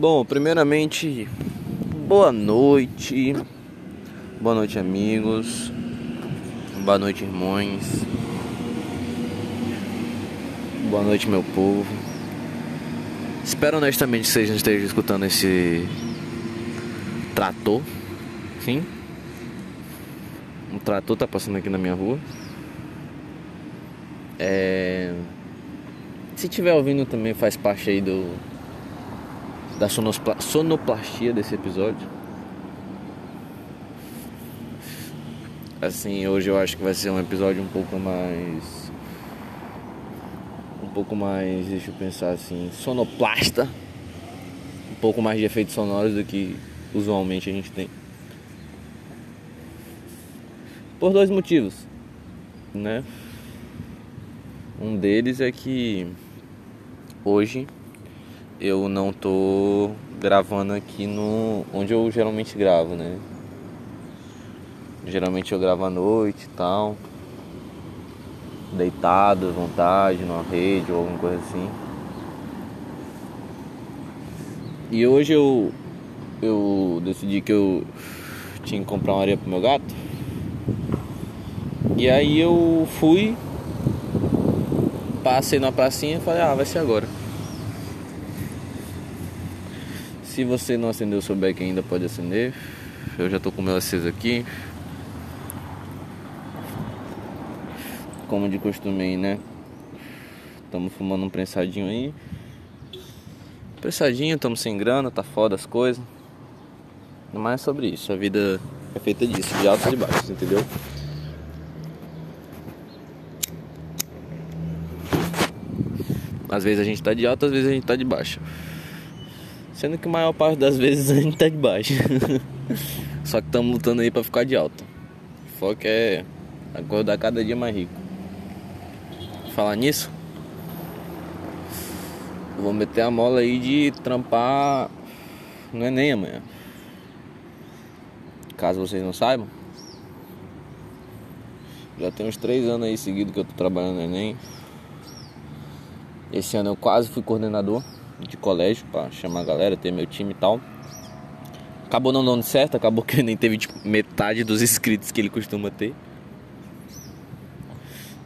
Bom, primeiramente, boa noite. Boa noite, amigos. Boa noite, irmãos. Boa noite, meu povo. Espero honestamente que vocês não estejam escutando esse trator. Sim. Um trator tá passando aqui na minha rua. É... Se tiver ouvindo também faz parte aí do da sonoplastia desse episódio. Assim, hoje eu acho que vai ser um episódio um pouco mais. Um pouco mais, deixa eu pensar assim, sonoplasta. Um pouco mais de efeitos sonoros do que usualmente a gente tem. Por dois motivos, né? Um deles é que hoje eu não tô gravando aqui no onde eu geralmente gravo, né? Geralmente eu gravo à noite e tal. Deitado, à vontade, numa rede ou alguma coisa assim. E hoje eu eu decidi que eu tinha que comprar uma areia pro meu gato. E aí eu fui, passei na pracinha e falei, ah, vai ser agora. Se você não acendeu o seu beck ainda, pode acender. Eu já tô com o meu aceso aqui. Como de costume, né? Estamos fumando um prensadinho aí. Prensadinho, estamos sem grana, tá foda as coisas. Mas é sobre isso. A vida é feita disso, de altos e baixos, entendeu? Às vezes a gente tá de alta, às vezes a gente tá de baixa. Sendo que a maior parte das vezes a gente tá de baixo. Só que estamos lutando aí pra ficar de alta. O foco é acordar cada dia mais rico. Falar nisso, vou meter a mola aí de trampar no Enem amanhã. Caso vocês não saibam. Já tem uns três anos aí seguidos que eu tô trabalhando no Enem. Esse ano eu quase fui coordenador de colégio para chamar a galera, ter meu time e tal. Acabou não dando certo, acabou que nem teve tipo, metade dos inscritos que ele costuma ter.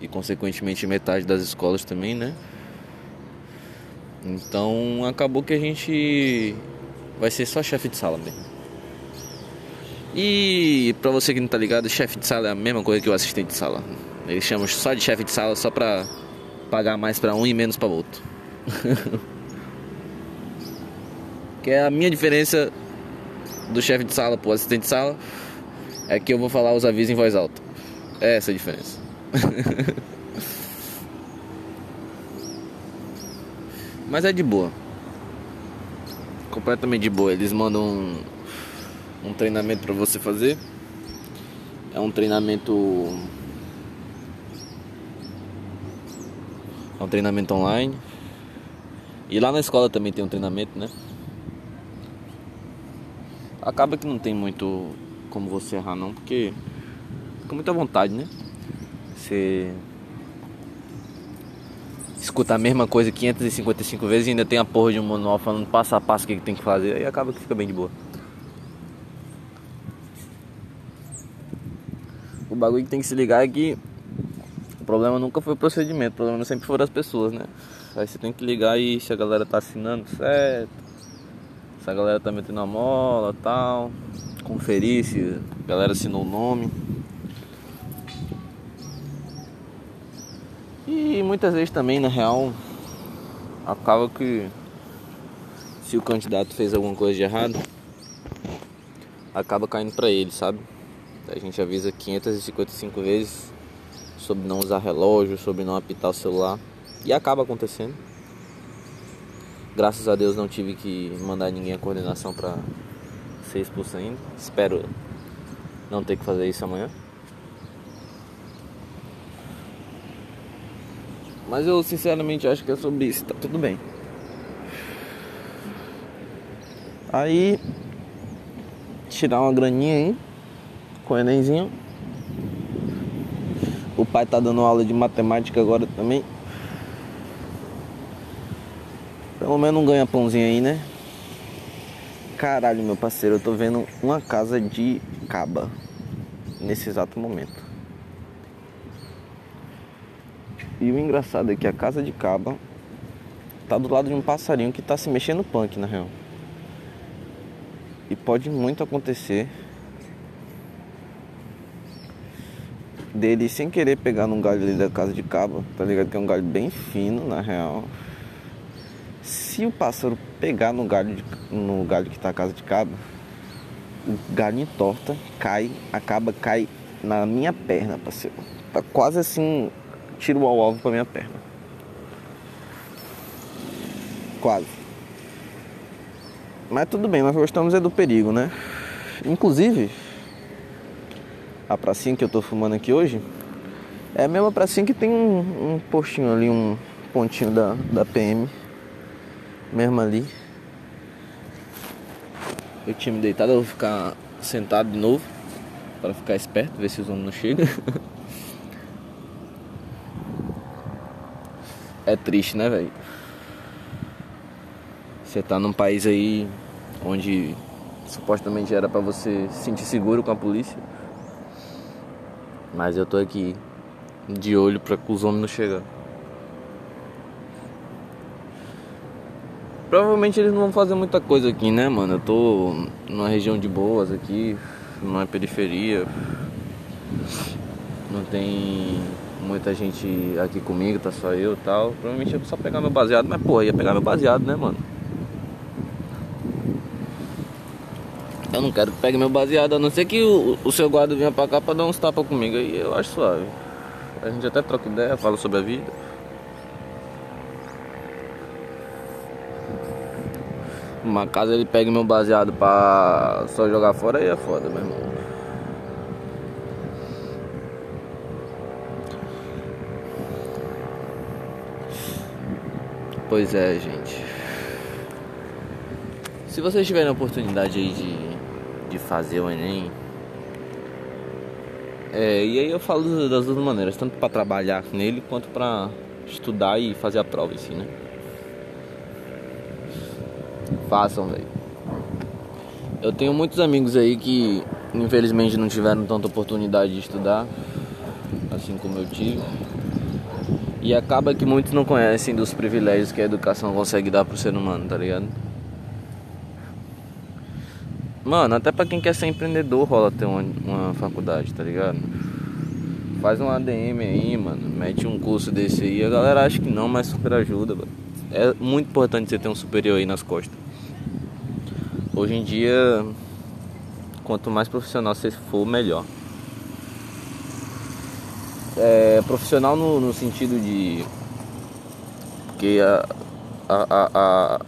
E consequentemente metade das escolas também, né? Então acabou que a gente vai ser só chefe de sala mesmo. E pra você que não tá ligado, chefe de sala é a mesma coisa que o assistente de sala. Eles chamam só de chefe de sala só pra pagar mais para um e menos para outro. que é a minha diferença do chefe de sala pro assistente de sala é que eu vou falar os avisos em voz alta. É essa a diferença. Mas é de boa. Completamente de boa. Eles mandam um, um treinamento para você fazer. É um treinamento É um treinamento online. E lá na escola também tem um treinamento, né? Acaba que não tem muito como você errar não, porque fica muita vontade, né? Você escuta a mesma coisa 555 vezes e ainda tem a porra de um manual falando passo a passo o que tem que fazer, aí acaba que fica bem de boa. O bagulho que tem que se ligar é que problema nunca foi o procedimento, o problema sempre foram as pessoas, né? Aí você tem que ligar aí se a galera tá assinando certo, se a galera tá metendo a mola tal, conferir se a galera assinou o nome. E muitas vezes também, na real, acaba que se o candidato fez alguma coisa de errado, acaba caindo pra ele, sabe? A gente avisa 555 vezes sobre não usar relógio, sobre não apitar o celular. E acaba acontecendo. Graças a Deus não tive que mandar ninguém a coordenação para ser expulso ainda. Espero não ter que fazer isso amanhã. Mas eu sinceramente acho que é sobre isso, tá tudo bem. Aí tirar uma graninha aí com o Enemzinho. O pai tá dando aula de matemática agora também. Pelo menos um ganha pãozinho aí, né? Caralho, meu parceiro, eu tô vendo uma casa de caba nesse exato momento. E o engraçado é que a casa de caba tá do lado de um passarinho que tá se mexendo punk, na real. E pode muito acontecer dele sem querer pegar num galho ali da casa de caba, tá ligado? Que é um galho bem fino, na real. Se o pássaro pegar no galho, de, no galho que tá a casa de cabo, o galho entorta, cai, acaba, cai na minha perna, parceiro. Tá quase assim, tiro ao alvo pra minha perna. Quase. Mas tudo bem, nós gostamos é do perigo, né? Inclusive, a pracinha que eu tô fumando aqui hoje é a mesma pracinha que tem um, um postinho ali, um pontinho da, da PM mesmo ali. Eu tinha me deitado, eu vou ficar sentado de novo para ficar esperto, ver se os homens não chegam. é triste, né, velho? Você tá num país aí onde supostamente era para você se sentir seguro com a polícia. Mas eu tô aqui de olho para que os homens não chegarem. Provavelmente eles não vão fazer muita coisa aqui, né, mano? Eu tô numa região de boas aqui, numa periferia. Não tem muita gente aqui comigo, tá só eu e tal. Provavelmente eu só pegar meu baseado, mas porra, ia pegar meu baseado, né, mano? Eu não quero que pegue meu baseado, a não ser que o, o seu guarda venha pra cá pra dar uns tapas comigo aí, eu acho suave. A gente até troca ideia, fala sobre a vida. Uma casa ele pega meu baseado pra só jogar fora aí é foda, meu irmão. Pois é, gente. Se vocês tiverem a oportunidade aí de, de fazer o Enem, é, e aí eu falo das duas maneiras, tanto para trabalhar nele quanto para estudar e fazer a prova em si, né? Façam, velho. Eu tenho muitos amigos aí que infelizmente não tiveram tanta oportunidade de estudar, assim como eu tive. E acaba que muitos não conhecem dos privilégios que a educação consegue dar pro ser humano, tá ligado? Mano, até pra quem quer ser empreendedor rola ter uma, uma faculdade, tá ligado? Faz um ADM aí, mano. Mete um curso desse aí. A galera acha que não, mas super ajuda, mano. É muito importante você ter um superior aí nas costas. Hoje em dia, quanto mais profissional você for, melhor. É, profissional no, no sentido de. Porque a, a, a, a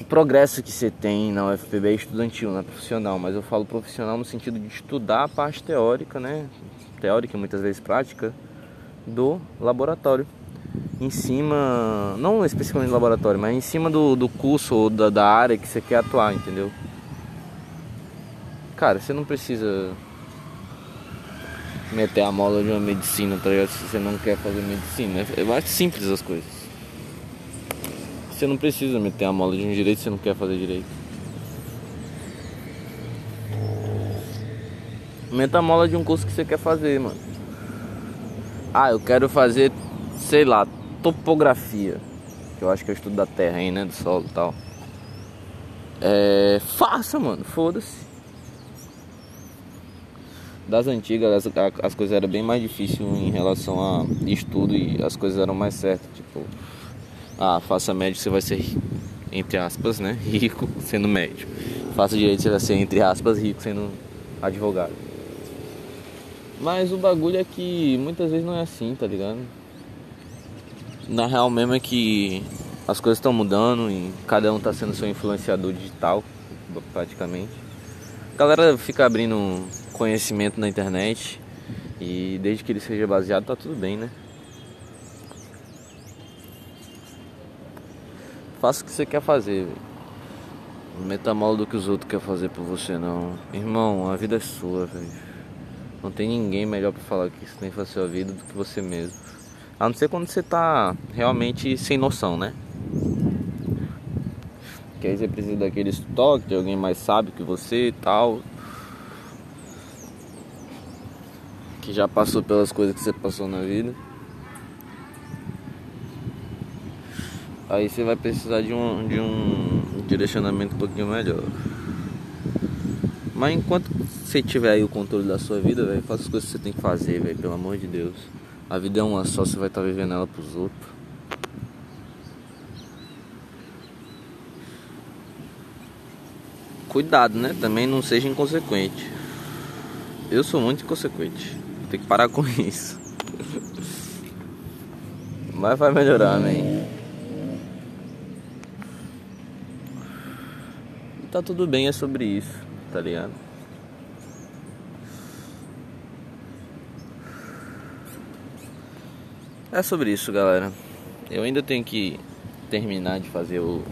o progresso que você tem na UFPB é estudantil, não é profissional, mas eu falo profissional no sentido de estudar a parte teórica, né? Teórica e muitas vezes prática do laboratório em cima, não especificamente no laboratório, mas em cima do, do curso ou da, da área que você quer atuar, entendeu? Cara, você não precisa meter a mola de uma medicina, tá ligado? Se você não quer fazer medicina. É mais simples as coisas. Você não precisa meter a mola de um direito se você não quer fazer direito. Meta a mola de um curso que você quer fazer, mano. Ah, eu quero fazer, sei lá, topografia, que eu acho que é o estudo da terra aí, né? Do solo e tal. É. Faça, mano, foda-se. Das antigas as, as coisas eram bem mais difíceis em relação a estudo e as coisas eram mais certas. Tipo, ah, faça médio, você vai ser, entre aspas, né? Rico sendo médio. Faça direito, você vai ser, entre aspas, rico sendo advogado. Mas o bagulho é que muitas vezes não é assim, tá ligado? Na real mesmo é que as coisas estão mudando e cada um está sendo seu influenciador digital, praticamente. A galera fica abrindo conhecimento na internet e desde que ele seja baseado tá tudo bem, né? Faça o que você quer fazer, velho. Meta mal do que os outros querem fazer por você, não. Irmão, a vida é sua, velho. Não tem ninguém melhor para falar que isso tem que fazer a sua vida do que você mesmo. A não ser quando você tá realmente sem noção, né? Que aí você precisa daquele estoque, de alguém mais sábio que você e tal. Que já passou pelas coisas que você passou na vida. Aí você vai precisar de um, de um direcionamento um pouquinho melhor. Mas enquanto você tiver aí o controle da sua vida, velho, faça as coisas que você tem que fazer, velho, pelo amor de Deus. A vida é uma só, você vai estar tá vivendo ela pros outros. Cuidado, né? Também não seja inconsequente. Eu sou muito inconsequente. Tem que parar com isso. Mas vai melhorar, man. Tá tudo bem, é sobre isso, tá ligado? É sobre isso, galera. Eu ainda tenho que terminar de fazer o,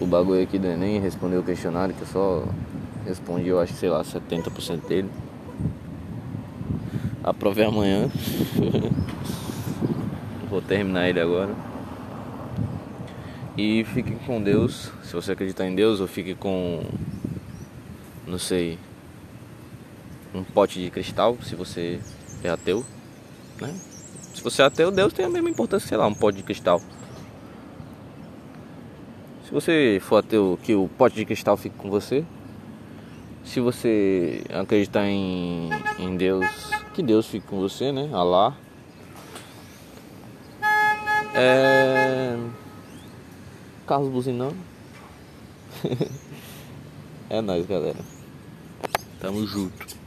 o bagulho aqui do Enem, responder o questionário, que eu só respondi, eu acho, sei lá, 70% dele. Aprovei amanhã. Vou terminar ele agora. E fique com Deus, se você acreditar em Deus, ou fique com, não sei, um pote de cristal, se você é ateu, né? Se você é ateu, Deus tem a mesma importância, sei lá, um pote de cristal. Se você for ateu, que o pote de cristal fique com você. Se você acreditar em, em Deus, que Deus fique com você, né? Alá. É... Carlos buzinando. é nóis, galera. Tamo junto.